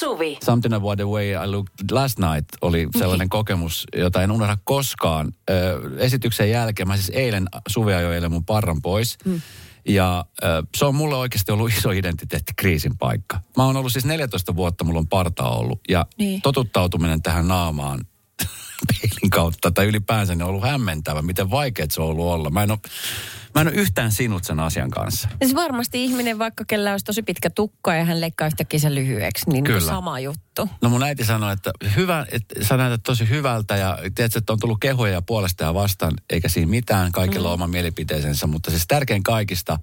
Suvi. Something About the Way I Looked Last Night oli sellainen kokemus, jota en unohda koskaan. Ö, esityksen jälkeen, mä siis eilen, Suvi ajoi eilen mun parran pois. Mm. Ja ö, se on mulle oikeasti ollut iso identiteettikriisin paikka. Mä oon ollut siis 14 vuotta, mulla on parta ollut. Ja Niin. totuttautuminen tähän naamaan peilin kautta tai ylipäänsä niin on ollut hämmentävä, miten vaikeet se on ollut olla. Mä en ole, mä en ole yhtään sinut sen asian kanssa. Ja siis varmasti ihminen, vaikka kellä olisi tosi pitkä tukka ja hän leikkaa yhtäkkiä sen lyhyeksi, niin Kyllä. Sama juttu. No mun äiti sanoi, että hyvä, että sä näytät tosi hyvältä ja tiedätkö, että on tullut kehuja puolesta ja vastaan, eikä siinä mitään, kaikilla on oma mielipiteisensä, mutta siis tärkein kaikista,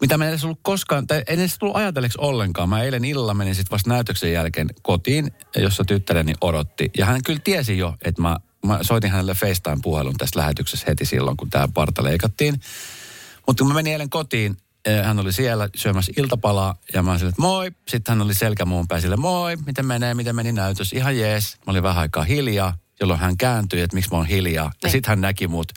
mitä mä en edes ollut koskaan, tai en edes tullut ajatelleeksi ollenkaan. Mä eilen illalla menin sitten vasta näytöksen jälkeen kotiin, jossa tyttäreni odotti. Ja hän kyllä tiesi jo, että mä, mä soitin hänelle FaceTime-puhelun tässä lähetyksessä heti silloin, kun tämä parta leikattiin. Mutta kun mä menin eilen kotiin, eh, hän oli siellä syömässä iltapalaa ja mä olin että moi. Sitten hän oli selkä muun päin sille, moi, miten menee, miten meni näytös, ihan jees. Mä olin vähän aikaa hiljaa, jolloin hän kääntyi, että miksi mä oon hiljaa. Ja Niin. sitten hän näki mut.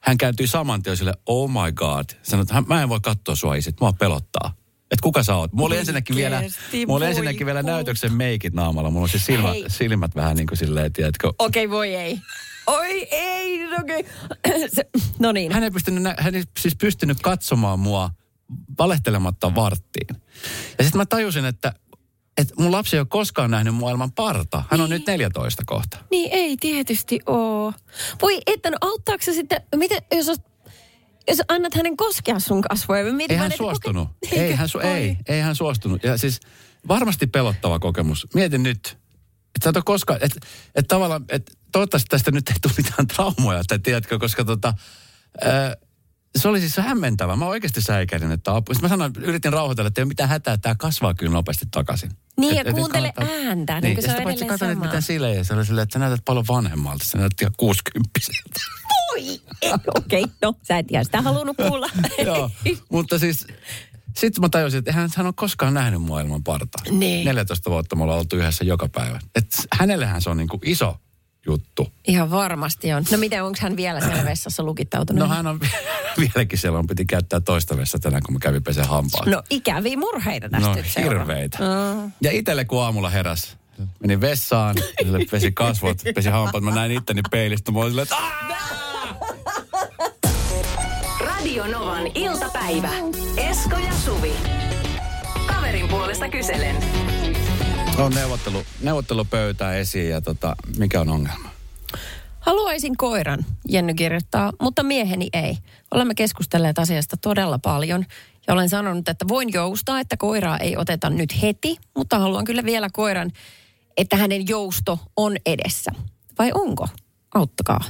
Hän kääntyi saman tien sille, oh my god. Sanoi, että "Hän- mä en voi katsoa sua isit, mua pelottaa. Että kuka sä oot? Mulla oli ensinnäkin vielä, mulla oli ensinnäkin vielä näytöksen meikit naamalla. Mulla on siis silmät, Hei. silmät vähän niin kuin silleen, tiedätkö. Okei, okay, voi ei. Oi ei, okei. Okay. no niin. hän ei, pystynyt, hän ei siis pystynyt katsomaan mua valehtelematta varttiin. Ja sitten mä tajusin, että, että mun lapsi ei ole koskaan nähnyt maailman parta. Hän on nyt 14 kohta. Niin ei tietysti oo. Voi että no auttaako se sitten, miten jos, oot- jos annat hänen koskea sun kasvoja? Mietin Ei hän koke- suostunut. Eikö? Ei hän, su- ei, ei hän suostunut. Ja siis varmasti pelottava kokemus. Mietin nyt, että sä et koskaan, että, että tavallaan, että toivottavasti tästä nyt ei tule mitään traumoja, että tiedätkö, koska tota, ää, se oli siis hämmentävä. Mä oikeasti säikärin, että apu. Sitten mä sanoin, yritin rauhoitella, että ei ole mitään hätää, että tämä kasvaa kyllä nopeasti takaisin. Niin, Et- ja et kuuntele kannattaa- ääntä, niin ja se on edelleen katsoin, että sama. mitä silleen, ja se oli silleen, että sä näytät paljon vanhemmalta. Sä näytät ihan 60 Oi, ei, okei, okay, no sä et ihan sitä halunnut kuulla. Joo, mutta siis sitten mä tajusin, että eihän hän ole koskaan nähnyt maailman parta. Niin. 14 vuotta me ollaan oltu yhdessä joka päivä. Et hänellehän se on niinku iso juttu. Ihan varmasti on. No miten, onko hän vielä siellä vessassa lukittautunut? No hän on vieläkin siellä, on piti käyttää toista vessa tänään, kun mä kävin peseen hampaat. no ikäviä murheita tästä no hirveitä. Ja itelle kun aamulla heräs, menin vessaan, pesi kasvot, pesi hampaat, mä näin itteni peilistä, mä olin silleen, että! Radio Novan iltapäivä. Esko ja Suvi. Kaverin puolesta kyselen. on neuvottelu, neuvottelupöytää esiin ja tota, mikä on ongelma? Haluaisin koiran, Jenny kirjoittaa, mutta mieheni ei. Olemme keskustelleet asiasta todella paljon ja olen sanonut, että voin joustaa, että koiraa ei oteta nyt heti, mutta haluan kyllä vielä koiran, että hänen jousto on edessä. Vai onko? Auttakaa.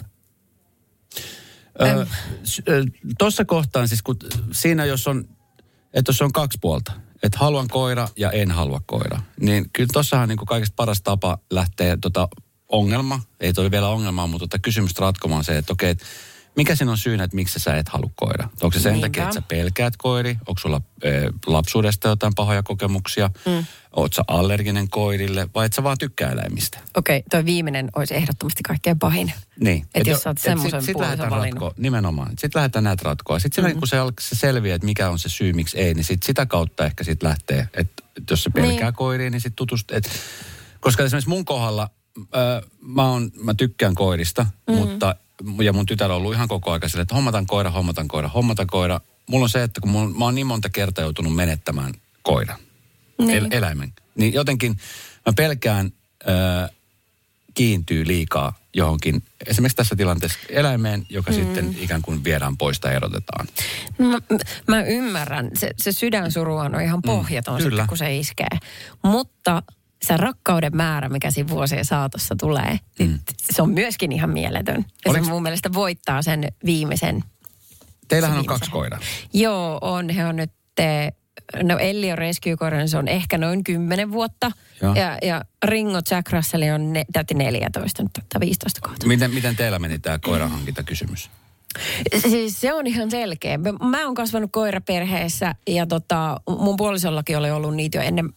Öö, Tuossa kohtaan siis, kun siinä jos on, että jos on kaksi puolta, että haluan koira ja en halua koira, niin kyllä tuossahan niin kaikista paras tapa lähteä tota ongelma, ei toi vielä ongelmaa, mutta tota kysymystä ratkomaan se, että okei, että mikä siinä on syynä, että miksi sä et halua koira? Onko se sen Niinpä. takia, että sä pelkäät koiri? Onko sulla e, lapsuudesta jotain pahoja kokemuksia? Mm. Oot sä allerginen koirille vai et sä vaan tykkää eläimistä? Okei, okay, toi viimeinen olisi ehdottomasti kaikkein pahin. Niin. Et jos jo- sä oot semmoisen sit, sit puolison ratkoa, nimenomaan. Sitten lähdetään näitä ratkoa. Sitten mm-hmm. kun se, se selviää, että mikä on se syy, miksi ei, niin sit sitä kautta ehkä sit lähtee. Että jos se pelkää Niin. niin. koiriin, niin sitten tutust. Et, koska esimerkiksi mun kohdalla, mä, on, mä tykkään koirista, mm-hmm. mutta ja mun tytär on ollut ihan koko ajan silleen, että hommatan koira, hommatan koira, hommatan koira. Mulla on se, että kun mun, mä oon niin monta kertaa joutunut menettämään koiran, Niin. el, eläimen. Niin jotenkin mä pelkään ö, kiintyy liikaa johonkin, esimerkiksi tässä tilanteessa eläimeen, joka mm. sitten ikään kuin viedään pois tai erotetaan. Mä, mä ymmärrän. Se, se sydänsuruhan on ihan pohjaton mm, kyllä. sitten, kun se iskee. Mutta se rakkauden määrä, mikä siinä vuosien saatossa tulee, mm. se on myöskin ihan mieletön. Ja Oliks- se mun mielestä voittaa sen viimeisen Teillähän se on viimeisen. kaksi koiraa. Joo, on. He on nyt, no Elli on rescue niin se on ehkä noin 10 vuotta. Joo. Ja, ja Ringo Jack Russell on ne, täytti 14 nyt, tai 15 kohta. Miten, miten teillä meni tämä koirahankintakysymys? Siis se on ihan selkeä. Mä- oon kasvanut koiraperheessä ja tota, mun puolisollakin oli ollut niitä jo ennen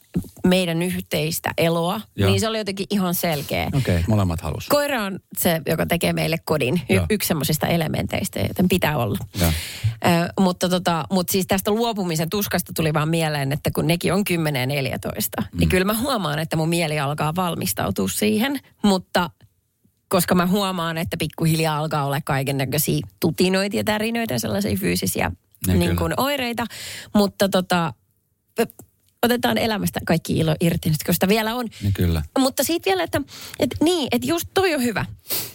meidän yhteistä eloa. Joo. Niin se oli jotenkin ihan selkeä. Okei, okay, molemmat halus. Koira on se, joka tekee meille kodin. Y- yksi semmoisista elementeistä, joten pitää olla. Ö, mutta, tota, mutta siis tästä luopumisen tuskasta tuli vaan mieleen, että kun nekin on 10 ja 14, mm. niin kyllä mä huomaan, että mun mieli alkaa valmistautua siihen. Mutta koska mä huomaan, että pikkuhiljaa alkaa olla kaiken näköisiä tutinoita ja tärinöitä, sellaisia fyysisiä niin kyllä. kuin oireita. Mutta tota, otetaan elämästä kaikki ilo irti, koska sitä vielä on. Niin kyllä. Mutta siitä vielä, että, että niin, että just toi on hyvä,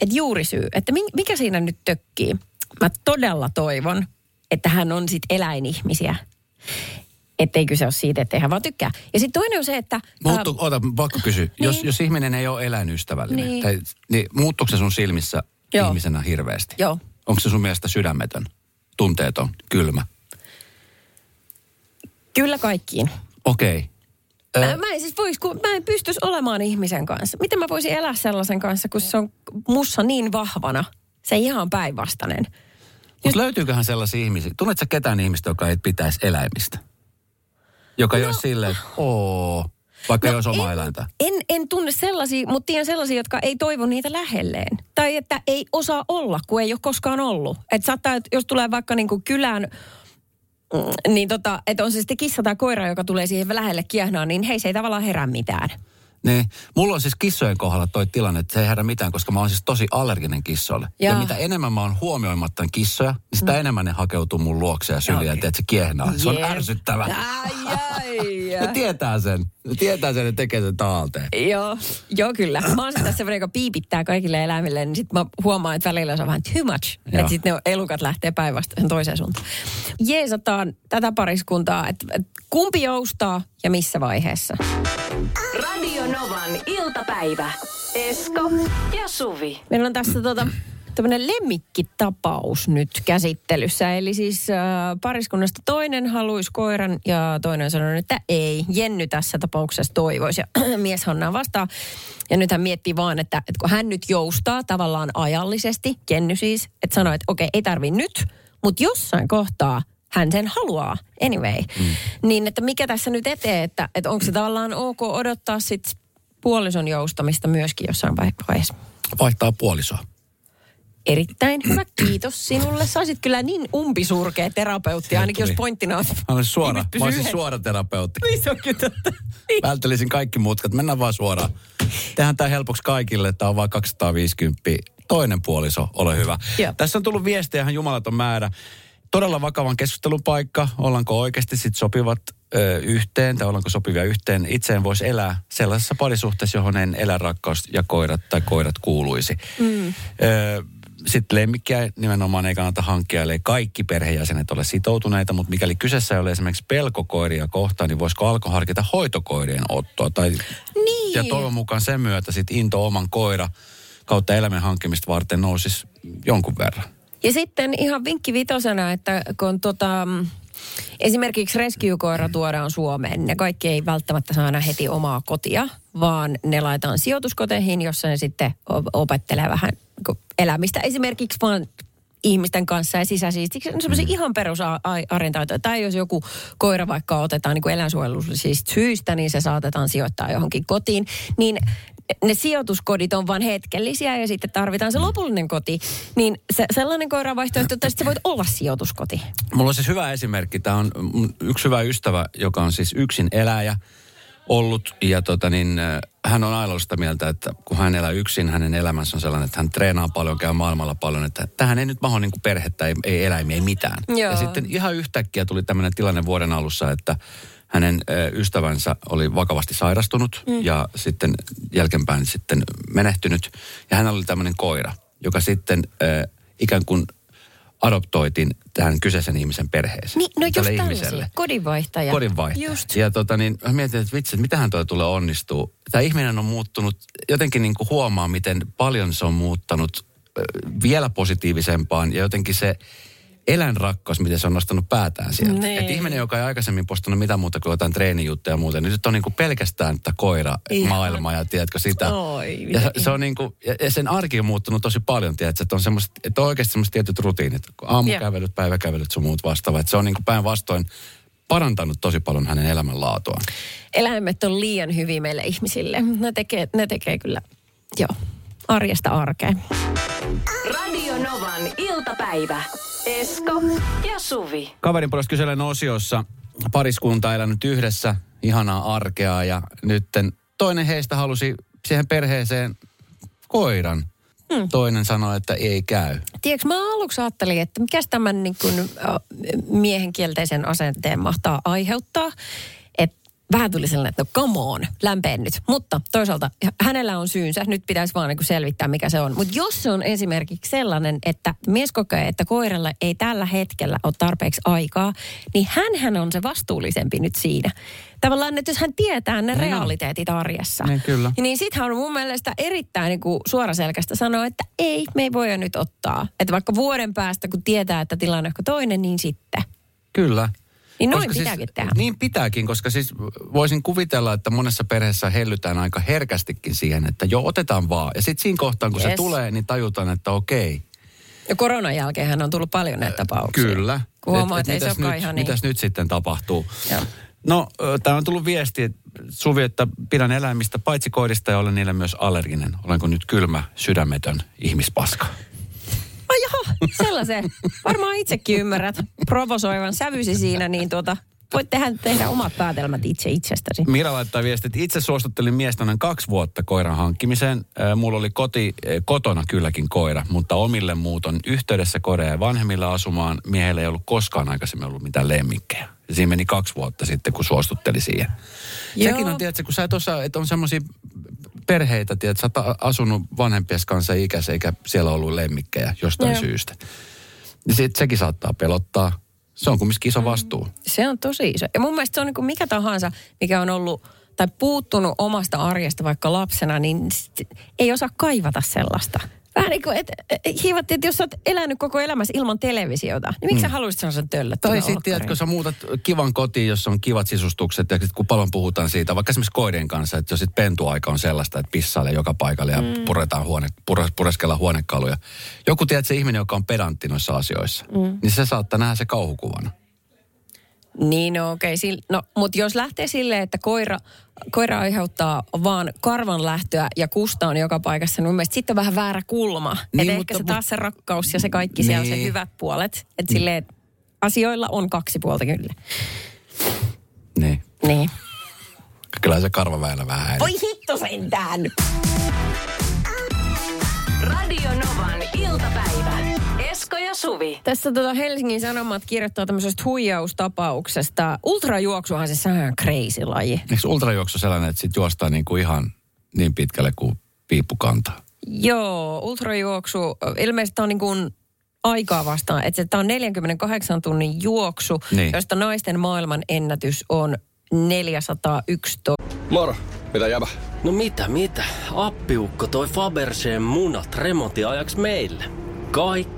että juurisyy, että mi- mikä siinä nyt tökkii. Mä todella toivon, että hän on sit eläinihmisiä. Ettei kyse ole siitä, että hän vaan tykkää. Ja sitten toinen on se, että... Muuttu, ää, ota, pakko kysyä. Jos, Niin. jos ihminen ei ole eläinystävällinen, Niin. tai, niin muuttuuko se sun silmissä Joo. ihmisenä hirveästi? Joo. Onko se sun mielestä sydämetön, tunteeton, kylmä? kyllä kaikkiin. Okei. Mä, mä, en siis vois, kun mä en pystyisi olemaan ihmisen kanssa. Miten mä voisin elää sellaisen kanssa, kun se on mussa niin vahvana? Se ihan päinvastainen. Mutta löytyyköhän sellaisia ihmisiä? Tunnetko sä ketään ihmistä, joka ei pitäisi eläimistä? Joka no, ei ole silleen, että oo, vaikka no, ei olisi oma en, eläintä. En, en tunne sellaisia, mutta tiedän sellaisia, jotka ei toivo niitä lähelleen. Tai että ei osaa olla, kun ei ole koskaan ollut. Että saattaa, että jos tulee vaikka niinku kylään, mm, niin tota, että on se sitten kissa tai koira, joka tulee siihen lähelle kiehnaa, niin hei, se ei tavallaan herää mitään. Niin. Mulla on siis kissojen kohdalla toi tilanne, että se ei herätä mitään, koska mä oon siis tosi allerginen kissoille. Ja, ja mitä enemmän mä oon huomioimatta kissoja, niin sitä mm. enemmän ne hakeutuu mun luokse ja syliin, Okei. että se kiehnaa. Se on ärsyttävä. Ai, ai, Ne tietää sen. Ne tietää sen, että tekee sen taalteen. Joo, joo kyllä. Mä oon sitten tässä semmoinen, joka piipittää kaikille eläimille, niin sitten mä huomaan, että välillä se on vähän too much. Että sitten ne elukat lähtee päinvastoin toiseen suuntaan. Jeesataan tätä pariskuntaa, että, että kumpi joustaa ja missä vaiheessa. Radio Novan iltapäivä. Esko ja Suvi. Meillä on tässä tota, tämmöinen lemmikkitapaus nyt käsittelyssä. Eli siis äh, pariskunnasta toinen haluaisi koiran ja toinen sanoi, että ei. Jenny tässä tapauksessa toivoisi ja mies Hanna vastaa. Ja nyt hän miettii vaan, että, että kun hän nyt joustaa tavallaan ajallisesti, Jenny siis, että sanoo, että okei, ei tarvi nyt, mutta jossain kohtaa hän sen haluaa anyway. Mm. Niin, että mikä tässä nyt eteen, että, että onko se tavallaan ok odottaa sitten puolison joustamista myöskin jossain vai- vaiheessa. Vaihtaa puolisoa. Erittäin hyvä, kiitos sinulle. Saisit kyllä niin umpisurkea terapeutti, ainakin jos pointtina on. Mä olisin suora, mä olisin suora terapeutti. Niin se on kyllä totta. Niin. Välttelisin kaikki mutkat. Mennään vaan suoraan. Tehdään tämä helpoksi kaikille. Tämä on vain 250. Toinen puoliso, ole hyvä. Joo. Tässä on tullut viestejä ihan jumalaton määrä. Todella vakavan keskustelun paikka. Ollaanko oikeasti sit sopivat ö, yhteen tai ollaanko sopivia yhteen. Itse en voisi elää sellaisessa parisuhteessa, johon en eläinrakkaus ja koirat tai koirat kuuluisi. Mm. Ö, sitten lemmikkiä nimenomaan ei kannata hankkia, eli kaikki perheenjäsenet ole sitoutuneita, mutta mikäli kyseessä ei ole esimerkiksi pelkokoiria kohtaan, niin voisiko alko harkita hoitokoirien ottoa? Tai, Niin. Ja toivon mukaan sen myötä sitten into oman koira kautta eläimen hankkimista varten nousisi jonkun verran. Ja sitten ihan vinkki vitosena, että kun tota, mm, esimerkiksi rescue-koira tuodaan Suomeen, ne kaikki ei välttämättä saa aina heti omaa kotia, vaan ne laitetaan sijoituskoteihin, jossa ne sitten opettelee vähän elämistä. Esimerkiksi vaan ihmisten kanssa ja sisäsiistiksi. On semmoisia ihan perusarjen taitoja. Tai jos joku koira vaikka otetaan niin eläinsuojelullisista syistä, niin se saatetaan sijoittaa johonkin kotiin. Niin ne sijoituskodit on vain hetkellisiä ja sitten tarvitaan se lopullinen koti. Niin se, sellainen koira vaihtoehto, että sitten se voit olla sijoituskoti. Mulla on siis hyvä esimerkki. Tämä on yksi hyvä ystävä, joka on siis yksin eläjä ollut. Ja tota niin, äh, hän on aina sitä mieltä, että kun hän elää yksin, hänen elämänsä on sellainen, että hän treenaa paljon, käy maailmalla paljon. Että tähän ei nyt maho niin perhettä, ei, ei eläimiä, ei mitään. Joo. Ja sitten ihan yhtäkkiä tuli tämmöinen tilanne vuoden alussa, että hänen ystävänsä oli vakavasti sairastunut mm. ja sitten jälkeenpäin sitten menehtynyt. Ja hän oli tämmöinen koira, joka sitten ö, ikään kuin adoptoitiin tähän kyseisen ihmisen perheeseen. Niin, no just tälle ihmiselle. Kodinvaihtaja. Kodinvaihtaja. Just. Ja tota niin, mä mietin, että vitsi, että mitähän toi tulee onnistuu. Tämä ihminen on muuttunut, jotenkin niin kuin huomaa, miten paljon se on muuttanut vielä positiivisempaan. Ja jotenkin se eläinrakkaus, miten se on nostanut päätään sieltä. Niin. Et ihminen, joka ei aikaisemmin postannut mitään muuta kuin jotain treenijuttuja ja muuta, niin nyt on niinku pelkästään että koira Ihan. maailma ja tiedätkö sitä. Oi, ja se, se on niinku, ja ja sen arki on muuttunut tosi paljon, tiedätkö, että on, semmoset, että on oikeasti semmoiset tietyt rutiinit. Aamukävelyt, päiväkävelyt, sun muut vastaavat. Että Se on niinku päinvastoin parantanut tosi paljon hänen elämänlaatuaan. Eläimet on liian hyviä meille ihmisille. Ne tekee, ne tekee kyllä, joo, arjesta arkea. Radio Novan iltapäivä. Esko ja Suvi. Kaverin puolesta kyselen osiossa pariskunta elänyt yhdessä ihanaa arkea ja nytten toinen heistä halusi siihen perheeseen koiran. Hmm. Toinen sanoi, että ei käy. Tiedätkö, mä aluksi ajattelin, että mikä tämän niin kuin, äh, miehen kielteisen asenteen mahtaa aiheuttaa. Vähän tuli sellainen, että no come on, lämpeen nyt. Mutta toisaalta hänellä on syynsä, nyt pitäisi vaan niin selvittää, mikä se on. Mutta jos se on esimerkiksi sellainen, että mies kokee, että koiralla ei tällä hetkellä ole tarpeeksi aikaa, niin hänhän on se vastuullisempi nyt siinä. Tavallaan, että jos hän tietää ne Niin realiteetit arjessa, Niin, kyllä. niin sittenhän on mun mielestä erittäin niin kuin suoraselkästä sanoa, että ei, me ei voida nyt ottaa. Että vaikka vuoden päästä, kun tietää, että tilanne on ehkä toinen, niin sitten. Kyllä. Niin noin Koska pitääkin siis, tehdä. Niin pitääkin, koska siis voisin kuvitella, että monessa perheessä hellytään aika herkästikin siihen, että joo, otetaan vaan. Ja sitten siinä kohtaan, kun se Yes. tulee, niin tajutaan, että okei. Ja koronan jälkeen on tullut paljon näitä tapauksia. Kyllä. Kun huomaa, että ei se mitäs olekaan nyt, ihan niin. Mitäs nyt sitten tapahtuu? Joo. No, tämä on tullut viesti, että Suvi, että pidän eläimistä paitsi koirista ja olen niille myös allerginen. Olenko nyt kylmä, sydämetön ihmispaska? Jaha, sellaisen. Varmaan itsekin ymmärrät provosoivan sävysi siinä, niin tuota, voit tehdä, tehdä omat päätelmät itse itsestäsi. Mira laittaa viestit, että itse suostuttelin miestä noin kaksi vuotta koiran hankkimiseen. Mulla oli koti, kotona kylläkin koira, mutta omille muuton yhteydessä koira ja vanhemmilla asumaan. Miehellä ei ollut koskaan aikaisemmin ollut mitään lemmikkejä. Siinä meni kaksi vuotta sitten, kun suostutteli siihen. Joo. Sekin on, tiedätkö, kun sä et osaa, että on semmoisia perheitä, tiedät, sä oot asunut vanhempies kanssa ikässä, eikä siellä ollut lemmikkejä jostain Joo. syystä. Niin sit, sekin saattaa pelottaa. Se on kumminkin iso vastuu. Se on tosi iso. Ja mun mielestä se on niin kuin mikä tahansa, mikä on ollut tai puuttunut omasta arjesta vaikka lapsena, niin ei osaa kaivata sellaista. Vähän niin kuin, että hiivattiin, että jos sä oot elänyt koko elämässä ilman televisiota, niin miksi sä haluaisit sellaisen töllöttävän Tai sitten, tiedätkö, sä muutat kivan kotiin, jossa on kivat sisustukset, ja sit kun paljon puhutaan siitä, vaikka esimerkiksi koirien kanssa, että jos sit pentuaika on sellaista, että pissailee joka paikalle ja mm. puretaan huone, pure, pureskellaan huonekaluja. Joku, tiedät, se ihminen, joka on pedantti noissa asioissa, mm. niin se saattaa nähdä se kauhukuvana. Niin, no okei. Okay. No, mutta jos lähtee silleen, että koira, koira aiheuttaa vaan karvan lähtöä ja kusta on joka paikassa, niin mun mielestä sitten on vähän väärä kulma. Niin, Niin, että mutta- ehkä se taas se rakkaus ja se kaikki siellä on se Niin. hyvät puolet. Että silleen, asioilla on kaksi puolta kyllä. Niin. Niin. Kyllä se karvaväellä vähän häirii. Voi hitto sentään! Radio Novan iltapäivä. Esko ja Suvi. Tässä tota Helsingin Sanomat kirjoittaa tämmöisestä huijaustapauksesta. Ultrajuoksuhan se sehän on crazy laji. Eikö ultrajuoksu sellainen, että sit juostaan niin kuin ihan niin pitkälle kuin piippu kantaa? Joo, ultrajuoksu, ilmeisesti tämä on niin kuin aikaa vastaan. Että tämä on 48 tunnin juoksu, Niin. josta naisten maailman ennätys on 411. Moro, mitä jäbä? No mitä, mitä? Appiukko toi Faberseen munat remontiajaksi meille. Kaikki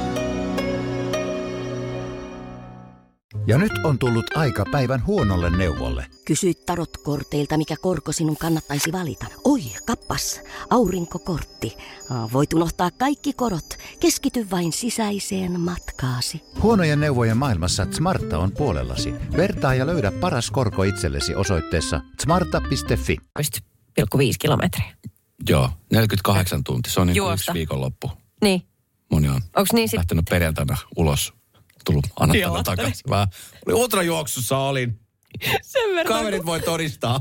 Ja nyt on tullut aika päivän huonolle neuvolle. Kysy tarotkorteilta, mikä korko sinun kannattaisi valita. Oi, kappas, aurinkokortti. Voit unohtaa kaikki korot. Keskity vain sisäiseen matkaasi. Huonojen neuvojen maailmassa Smarta on puolellasi. Vertaa ja löydä paras korko itsellesi osoitteessa smarta.fi. 11,5 kilometriä. Joo, 48 tuntia. Se on niin yksi viikonloppu. Niin. Moni on Onko niin sit, lähtenyt perjantaina ulos, tullut annettuna Joo. takaisin. Olin ultrajuoksussa olin. sen verran, Kaverit voi todistaa.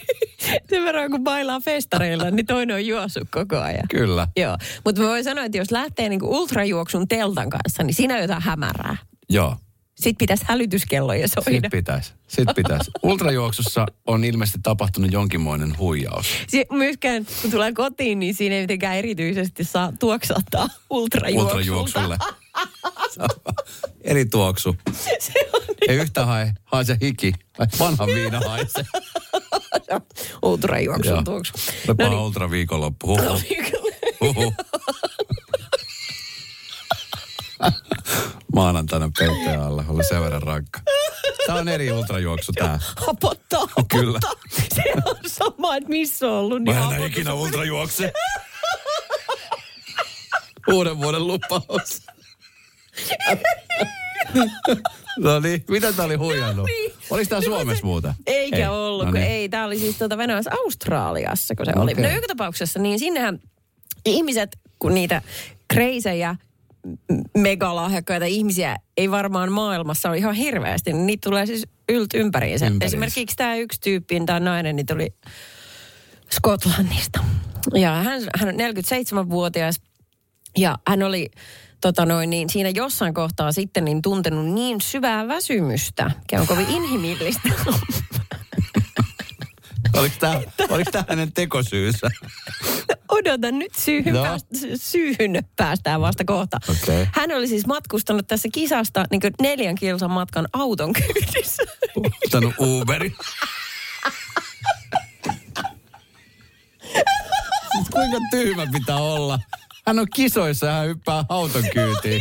sen verran kun bailaa festareilla, niin toinen on juossut koko ajan. Kyllä. Joo, mutta mä voin sanoa, että jos lähtee niinku ultrajuoksun teltan kanssa, niin siinä on jotain hämärää. Joo. Sit pitäisi hälytyskelloja soida. Sitten pitäisi. Sitten pitäisi. Ultrajuoksussa on ilmeisesti tapahtunut jonkinmoinen huijaus. Si- myöskään kun tulee kotiin, niin siinä ei mitenkään erityisesti saa tuoksattaa ultrajuoksulta. Ultrajuoksulle. Eri tuoksu. Se on Ei yhtään hae, haise hiki. Vanha viina haise. ultrajuoksun Joo. tuoksu. Lepa No niin. ultra viikonloppu. Huhu. Huhu. Maanantaina peittäjä alla. Oli sen verran rankka. Tää on eri ultrajuoksu tää. Hapottaa, Kyllä. hapottaa. Se on sama, että missä on ollut. Mä Niin en hapotus. enää ikinä ultrajuokse. Uuden vuoden lupaus. No niin, mitä tää oli huijannut? niin. Oliko tää Suomessa muuta? Eikä Ei. ollut, No niin. ei. Tämä oli siis tuota Venäjässä Australiassa, kun se oli. Okei. No joka tapauksessa, niin sinnehän ihmiset, kun niitä kreisejä, megalahjakkaita ihmisiä ei varmaan maailmassa ole ihan hirveästi, niin niitä tulee siis ylt ympäriinsä. Ympäriinsä. Esimerkiksi tämä yksi tyyppi, tämä nainen, niin tuli Skotlannista. Ja hän, hän on 47-vuotias ja hän oli tota noin, niin siinä jossain kohtaa sitten niin tuntenut niin syvää väsymystä, mikä on kovin inhimillistä. Oliko tää, oliko tää hänen tekosyynsä? Odota nyt syyhyn, No. no. pääst, syyhyn päästään vasta kohta. Okei. Hän oli siis matkustanut tässä kisasta niin neljän kilsan matkan auton kyydissä. Ottanut Uberi. Siis kuinka tyhmä pitää olla? Hän on kisoissa ja hän hyppää auton kyytiin.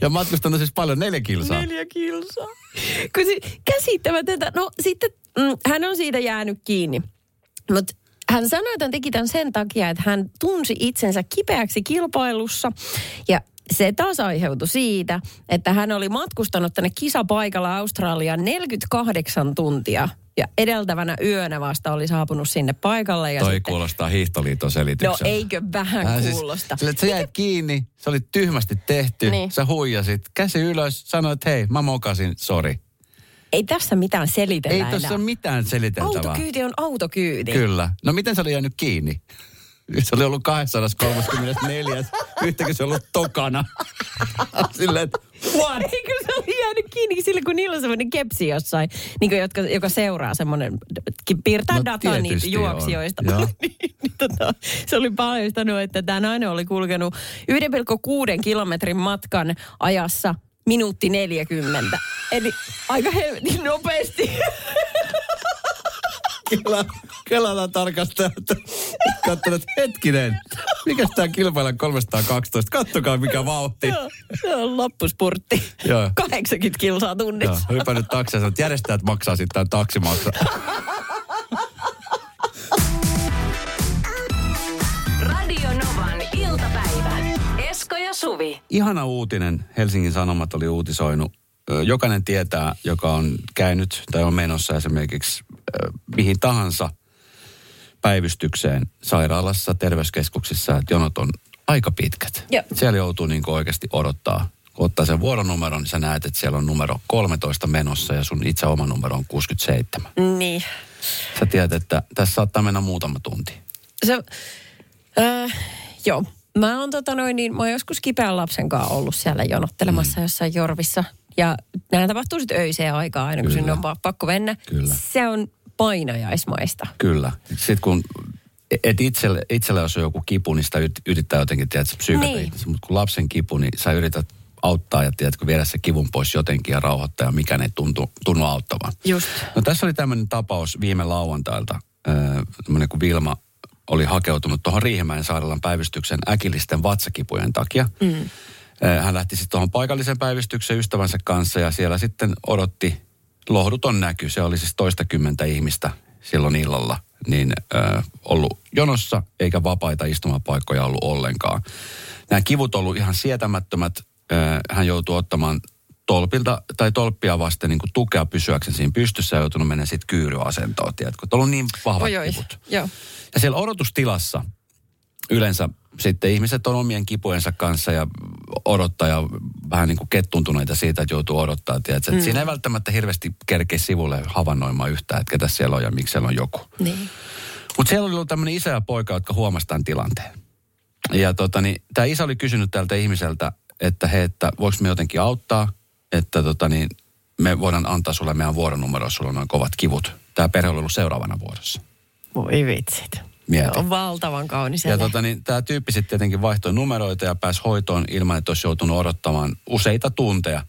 Ja matkustanut siis paljon, neljä kilsaa. Neljä kilsaa. Kun se, käsittämätöntä. No sitten mm, hän on siitä jäänyt kiinni. Mutta hän sanoi, että hän teki tämän sen takia, että hän tunsi itsensä kipeäksi kilpailussa. Ja se taas aiheutui siitä, että hän oli matkustanut tänne kisapaikalla Australiaan 48 tuntia. Ja edeltävänä yönä vasta oli saapunut sinne paikalle. Ja Toi sitten, kuulostaa hiihtoliiton no selitykseltä. eikö vähän Hän kuulosta? Siis, sille, että sä jäit kiinni, se oli tyhmästi tehty, Niin. sä huijasit, käsi ylös, sanoit, että hei, mä mokasin, sori. Ei tässä mitään selitellä Ei tuossa ole mitään seliteltävää. Autokyyti on autokyyti. Kyllä. No miten se oli jäänyt kiinni? Se oli ollut 234. Yhtäkkiä se ollut tokana. Silleen, että what? Eikö jäänyt kiinni sillä, kun niillä on semmoinen kepsi jossain, niin kuin jotka, joka seuraa semmoinen, piirtää No dataa niitä juoksijoista. niin, niin, tota, se oli paljastanut, että tämä nainen oli kulkenut 1,6 kilometrin matkan ajassa minuutti 40. Eli aika helvetin nopeasti. Kela, Kelalla tarkastaa, että katsonut, että hetkinen, mikä tämä kilpailija 312? Kattokaa mikä vauhti. Joo, se on loppuspurtti. Joo. 80 kilsaa Joo, tunnissa. hypännyt taksi ja sanoi, että järjestäjät maksaa sitten tämän taksimaksa. Radio Novan iltapäivä. Esko ja Suvi. Ihana uutinen, Helsingin Sanomat oli uutisoinut. Ö, Jokainen tietää, joka on käynyt tai on menossa esimerkiksi mihin tahansa päivystykseen sairaalassa, terveyskeskuksissa, että jonot on aika pitkät. Joo. Siellä joutuu niin oikeasti odottaa. Kun ottaa sen vuoronumeron, niin sä näet, että siellä on numero 13 menossa ja sun itse oma numero on 67. Niin. Sä tiedät, että tässä saattaa mennä muutama tunti. Se, äh, joo. Mä oon, tota noin, niin, mä oon joskus kipeän lapsen kanssa ollut siellä jonottelemassa mm. jossain jorvissa. Ja nämä tapahtuu sitten öiseen aikaan aina, kun Kyllä. sinne on pakko mennä. Kyllä. Se on painajaismaista. Kyllä. Sitten kun, et itselle, itselle jos on joku kipu, niin sitä yrit- yrittää jotenkin, tiedätkö, psyykata Niin. niin. Mutta kun lapsen kipu, niin sä yrität auttaa ja tiedätkö, viedä se kivun pois jotenkin ja rauhoittaa ja mikä ei tuntu, tunnu auttavan. Just. No tässä oli tämmöinen tapaus viime lauantailta. Öö, tämmöinen kun Vilma oli hakeutunut tuohon Riihimäen sairaalan päivystyksen äkillisten vatsakipujen takia. Mm. Hän lähti sitten tuohon paikalliseen päivystykseen ystävänsä kanssa ja siellä sitten odotti lohduton näky. Se oli siis toistakymmentä ihmistä silloin illalla niin ö, ollut jonossa eikä vapaita istumapaikkoja ollut ollenkaan. Nämä kivut ollut ihan sietämättömät. Ö, hän joutui ottamaan tolpilta tai tolppia vasten niin kuin tukea pysyäkseen siinä pystyssä ja joutunut mennä sitten kyyryasentoon, tiedätkö? Että on niin vahvat oi. kivut. Joo. Ja siellä odotustilassa yleensä sitten ihmiset on omien kipujensa kanssa ja odottaa ja vähän niin kuin kettuntuneita siitä, että joutuu odottaa. Tiedätkö? Mm. Siinä ei välttämättä hirveästi kerkeä sivulle havainnoimaan yhtään, että ketä siellä on ja miksi siellä on joku. Niin. Mutta siellä oli ollut tämmöinen isä ja poika, jotka huomasivat tämän tilanteen. Ja tota, niin, tämä isä oli kysynyt tältä ihmiseltä, että he, että voiko me jotenkin auttaa, että tota, niin, me voidaan antaa sulle meidän vuoronumero, sulla on noin kovat kivut. Tämä perhe oli ollut seuraavana vuorossa. Voi vitsit. Mieti. On valtavan kaunis. Ja tota, niin, tämä tyyppi sitten tietenkin vaihtoi numeroita ja pääsi hoitoon ilman, että olisi joutunut odottamaan useita tunteja.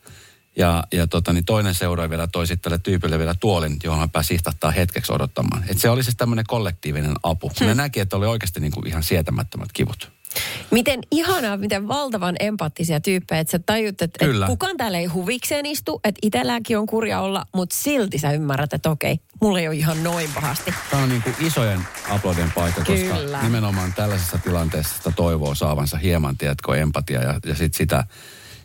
Ja, ja tota, niin toinen seuraaja vielä toi sitten tälle tyypille vielä tuolin, johon hän pääsi istahtaa hetkeksi odottamaan. Et se oli siis tämmöinen kollektiivinen apu. Hmm. Ne näki, että oli oikeasti niin kuin ihan sietämättömät kivut. Miten ihanaa, miten valtavan empaattisia tyyppejä, että sä tajut, että, että kukaan täällä ei huvikseen istu, että itselläänkin on kurja olla, mutta silti sä ymmärrät, että okei, mulla ei ole ihan noin pahasti. Tämä on niin kuin isojen aplodien paikka, koska Kyllä. nimenomaan tällaisessa tilanteessa sitä toivoo saavansa hieman, tiedätkö, empatia ja, ja sitten sitä,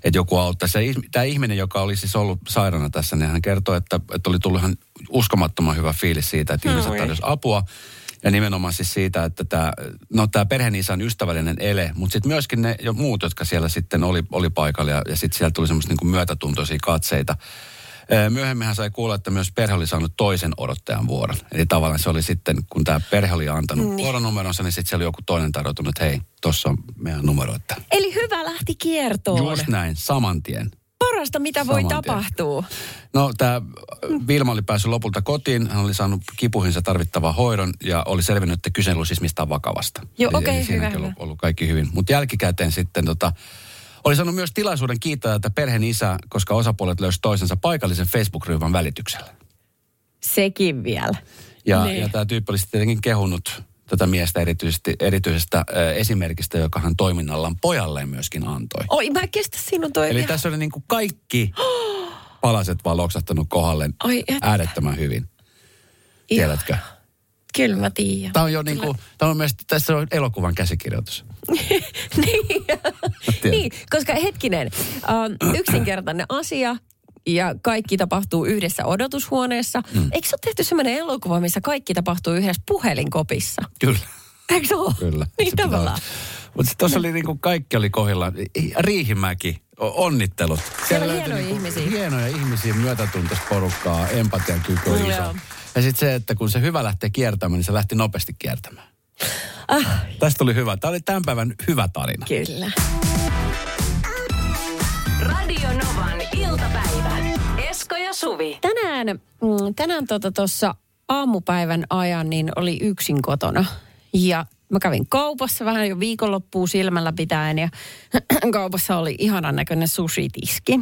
että joku auttaisi. Tämä ihminen, joka oli siis ollut sairaana tässä, niin hän kertoi, että, että oli tullut ihan uskomattoman hyvä fiilis siitä, että ihmiset tarjosi apua. Ja nimenomaan siis siitä, että tämä, no tämä perheenisä on ystävällinen ele, mutta sitten myöskin ne jo muut, jotka siellä sitten oli, oli paikalla ja, ja sitten sieltä tuli semmoista niin myötätuntoisia katseita. Ee, Myöhemmin hän sai kuulla, että myös perhe oli saanut toisen odottajan vuoron. Eli tavallaan se oli sitten, kun tämä perhe oli antanut niin. vuoronumeronsa, niin sitten siellä oli joku toinen tarjoutunut, että hei, tuossa on meidän numero. Että Eli hyvä lähti kiertoon. just näin, saman tien. Parasta, mitä voi tapahtua. No tämä Vilma oli päässyt lopulta kotiin, hän oli saanut kipuihinsa tarvittavaa hoidon ja oli selvinnyt, että kyse ei ollut siis mistään vakavasta. Joo, okei, eli siinäkin hyvä, ollut, ollut kaikki hyvin. Mutta jälkikäteen sitten tota, oli saanut myös tilaisuuden kiittää tätä perheen isää, koska osapuolet löysi toisensa paikallisen Facebook-ryhmän välityksellä. Sekin vielä. Ja, Niin. ja tämä tyyppi oli sitten tietenkin kehunut tätä miestä erityisesti, erityisestä äh, esimerkistä, joka hän toiminnallaan pojalleen myöskin antoi. Oi, mä en kestä sinun toi. Eli tässä oli niin kuin kaikki palaset vaan loksahtanut kohdalle et. äärettömän hyvin. Tiedätkö? Kyllä mä tiedän. Tämä on jo niin kuin, tämä on mielestäni, tässä on elokuvan käsikirjoitus. niin, niin, koska hetkinen, yksinkertainen asia ja kaikki tapahtuu yhdessä odotushuoneessa. Mm. Eikö se ole tehty sellainen elokuva, missä kaikki tapahtuu yhdessä puhelinkopissa? Kyllä, Eikö se ole? kyllä. Niin Se tavallaan. Mutta tuossa oli niin kuin kaikki oli kohdillaan. Riihimäki, onnittelut. Siellä on löytyi hienoja niinku ihmisiä. Hienoja ihmisiä, myötätuntoista porukkaa, empatian kyky on iso. Ja sitten se, että kun se hyvä lähtee kiertämään, niin se lähti nopeasti kiertämään. Ah, Tästä tuli hyvä. Tämä oli tämän päivän hyvä tarina. kyllä. Radio Novan iltapäivä. Esko ja Suvi. Tänään, mm, tänään tuossa tota aamupäivän ajan niin oli yksin kotona. Ja mä kävin kaupassa vähän jo viikonloppuun silmällä pitäen ja kaupassa oli ihanan näköinen sushi-tiski.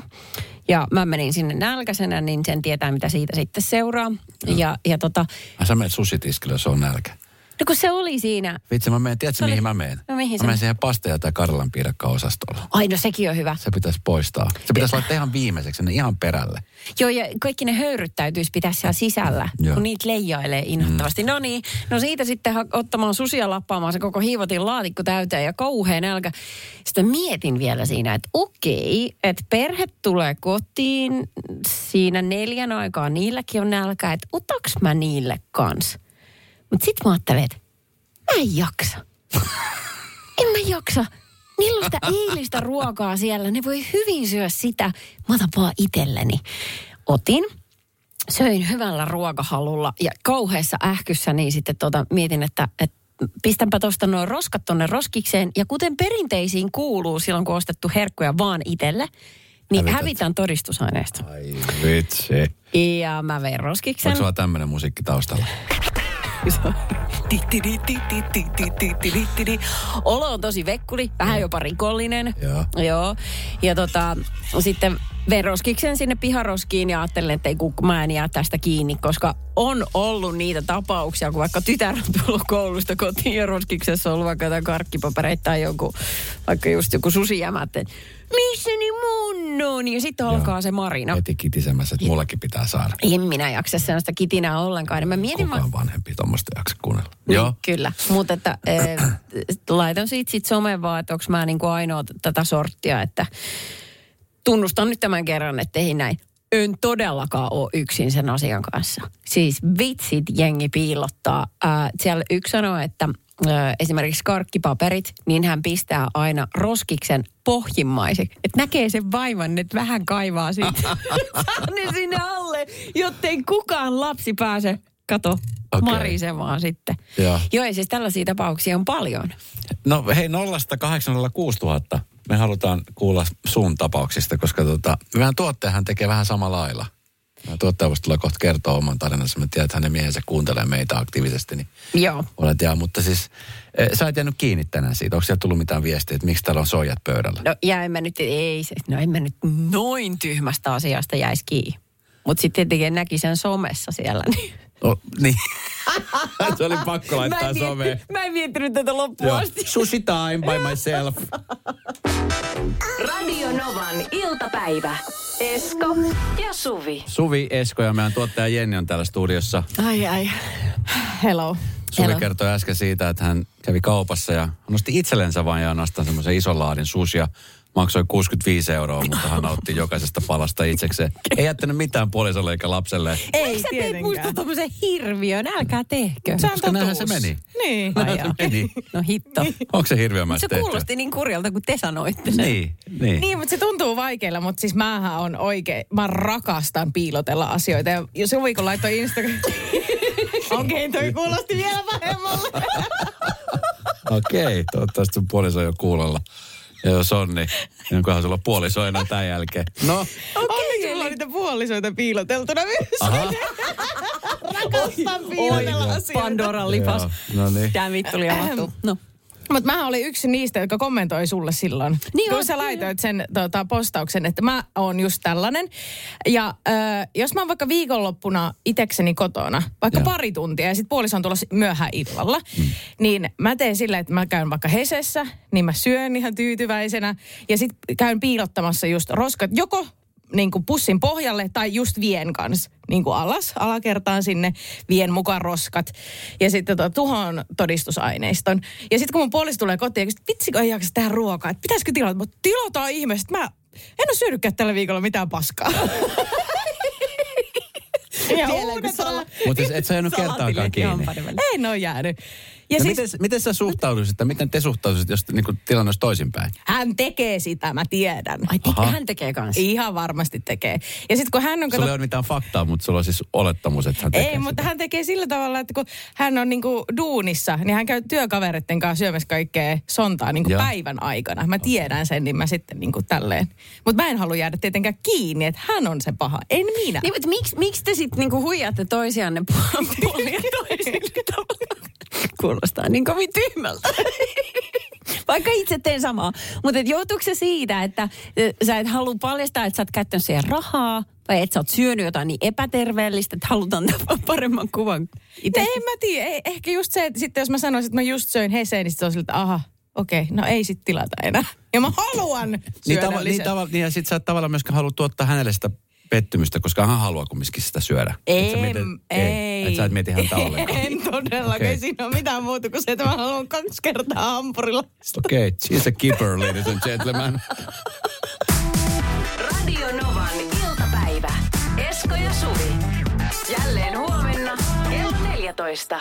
Ja mä menin sinne nälkäisenä, niin sen tietää, mitä siitä sitten seuraa. Ja, ja tota, Ai sä menet susitiskille, se on nälkä. No kun se oli siinä, Vitsi, mä menen, tiedätkö oli- mihin mä menen? No mihin mä menen siihen pasteja tai Karjalan piirakka-osastolle. ai no sekin on hyvä. Se pitäisi poistaa. Se pitäisi laittaa ihan viimeiseksi, ne ihan perälle. Joo, ja kaikki ne höyryt täytyisi pitää siellä sisällä, Joo. kun niitä leijailee inhottavasti. Mm. No niin, no siitä sitten ha- ottamaan susia lappaamaan se koko hiivotin laatikko täyteen ja kauhean nälkä. Sitten mietin vielä siinä, että okei, että perhe tulee kotiin siinä neljän aikaa, niilläkin on nälkä, että otaks mä niille kans? Mutta sitten mä ajattelen, että mä en jaksa. En mä jaksa. On sitä eilistä ruokaa siellä. Ne voi hyvin syödä sitä. Mä otan vaan itselleni. Otin, söin hyvällä ruokahalulla ja kauheassa ähkyssä, niin sitten tota, mietin, että, että pistänpä tuosta noin roskat tonne roskikseen. Ja kuten perinteisiin kuuluu silloin, kun on ostettu herkkuja vaan itselle, niin Hävität. hävitän todistusaineesta. Ai vitsi. Ja mä vein roskiksen. Onko sulla tämmöinen musiikki taustalla? Olo on tosi vekkuli, vähän jopa rikollinen. Joo. Joo. Ja tota, sitten vein roskiksen sinne piharoskiin ja ajattelin, että ei kun mä en jää tästä kiinni, koska on ollut niitä tapauksia, kun vaikka tytär on tullut koulusta kotiin ja roskiksessa on ollut vaikka jotain karkkipapereita tai joku, vaikka just joku susijämät, että missä ne mun on? Ja sitten alkaa se marina. Heti kitisemässä, että mullakin pitää saada. En minä jaksa sellaista kitinää ollenkaan. Niin mä mietin, Kukaan vanhempi tuommoista jaksa kuunnella. niin, Joo. Kyllä, mutta että äh, laitan siitä sit someen vaan, että onko mä niinku ainoa tätä sorttia, että tunnustan nyt tämän kerran, että ei näin. En todellakaan ole yksin sen asian kanssa. Siis vitsit jengi piilottaa. Äh, siellä yksi sanoo, että äh, esimerkiksi karkkipaperit, niin hän pistää aina roskiksen pohjimmaiseksi. Että näkee sen vaivan, että vähän kaivaa siitä. Ne sinne alle, jottei kukaan lapsi pääse, kato, okay. marisemaan sitten. Joo. Joo, ja siis tällaisia tapauksia on paljon. No hei, nollasta 806 000. Me halutaan kuulla sun tapauksista, koska tota, meidän tuottajahan tekee vähän samalla lailla. Ja tuottaja tulee kohta kertoa oman tarinansa. Mä tiedän, että hänen miehensä kuuntelee meitä aktiivisesti, niin Joo. olet jaa. Mutta siis eh, sä et jäänyt kiinni tänään siitä. Onko siellä tullut mitään viestiä, että miksi täällä on soijat pöydällä? No ja en mä nyt, ei se, no en mä nyt noin tyhmästä asiasta jäisi kiinni. Mutta sitten tietenkin näki sen somessa siellä. Niin. Oh, niin. se oli pakko laittaa mä, en someen. mä en miettinyt tätä loppuun Joo. asti. Sushi time by myself. Radio Novan iltapäivä. Esko ja Suvi. Suvi Esko ja meidän tuottaja Jenni on täällä studiossa. Ai ai. Hello. Suvi Hello. kertoi äsken siitä, että hän kävi kaupassa ja hän nosti itsellensä vain ja ainoastaan semmoisen ison laadin sushia. Maksoi 65 euroa, mutta hän nautti jokaisesta palasta itsekseen. Ei jättänyt mitään puolisolle eikä lapselle. Ei Miksi sä teit tietenkään. musta tommosen hirviön? Älkää tehkö. Se on Koska näinhän se meni. Niin. Se meni. No hitto. Onko se hirviö Se kuulosti niin kurjalta, kun te sanoitte sen. Niin, niin. Niin, mutta se tuntuu vaikealla, mutta siis mähän on oikein, mä rakastan piilotella asioita. Ja jos Suvi kun laittoi Instagram... Okei, toi kuulosti vielä vähemmälle. Okei, toivottavasti sun puoliso on jo kuulolla. Ja jos on, niin onkohan sulla puoliso enää tämän jälkeen. No, Onneksi mulla on niitä puolisoita piiloteltuna myös. aha. Rakastan piilotella asioita. Pandoran lipas. Joo, no niin. Tämä vittu avattu. No. Mutta mä olin yksi niistä, jotka kommentoi sulle silloin. Niin kun oot, sä laitoit sen tota, postauksen, että mä oon just tällainen. Ja ö, jos mä oon vaikka viikonloppuna itekseni kotona, vaikka Joo. pari tuntia ja sit puoliso on tulossa myöhään illalla, mm. niin mä teen sillä, että mä käyn vaikka Hesessä, niin mä syön ihan tyytyväisenä. Ja sit käyn piilottamassa just roskat joko niin kuin pussin pohjalle tai just vien kanssa niin kuin alas, alakertaan sinne, vien mukaan roskat ja sitten to, tuhon todistusaineiston. Ja sitten kun mun puoliso tulee kotiin, että vitsikö ei jaksa tehdä ruokaa, että pitäisikö tilata? Mutta tilataan ihmeessä, mä en ole syönytkään tällä viikolla mitään paskaa. ja Mutta et sä jäänyt kertaakaan kiinni. En ole jäänyt. Ja Ja siis miten, miten sä suhtautuisit, tai miten te suhtautuisit, jos niin tilanne olisi toisinpäin? hän tekee sitä, mä tiedän. Ai te, Aha. hän tekee kanssa. Ihan varmasti tekee. Ja sitten kun hän on... Sulla ei ole mitään faktaa, mutta sulla on siis olettamus, että hän tekee Ei, mutta sitä. hän tekee sillä tavalla, että kun hän on niinku duunissa, niin hän käy työkavereiden kanssa syömässä kaikkea sontaa niinku Joo. päivän aikana. Mä tiedän sen, niin mä sitten niinku tälleen. Mutta mä en halua jäädä tietenkään kiinni, että hän on se paha, en minä. Niin, mutta miksi, miksi te sitten niinku huijaatte toisianne pu- puolin ja toisin tavalla? Kuulostaa niin kovin tyhmältä. Vaikka itse teen samaa. Mutta johtuuko se siitä, että sä et halua paljastaa, että sä oot käyttänyt siihen rahaa, vai että sä oot syönyt jotain niin epäterveellistä, että halutaan antaa paremman kuvan itse? en mä tiedä, ei, ehkä just se, että sitten jos mä sanoisin, että mä just söin heseen, niin sitten se on sillä, että aha, okei, no ei sit tilata enää. Ja mä haluan Niin, syödä tava, niin, tava, niin ja sit sä et tavallaan myöskään halua tuottaa hänelle sitä pettymystä, koska hän haluaa kumminkin sitä syödä. Et sä Ei, mietit- ei. Et sä et mieti häntä ollenkaan. En todellakaan, ei siinä ole mitään muuta kuin se, että mä haluan kaksi kertaa hampurilla. Okei, okay, she's a keeper, ladies and gentlemen. Radio Novan iltapäivä. Esko ja Suvi. Jälleen huomenna kello 14.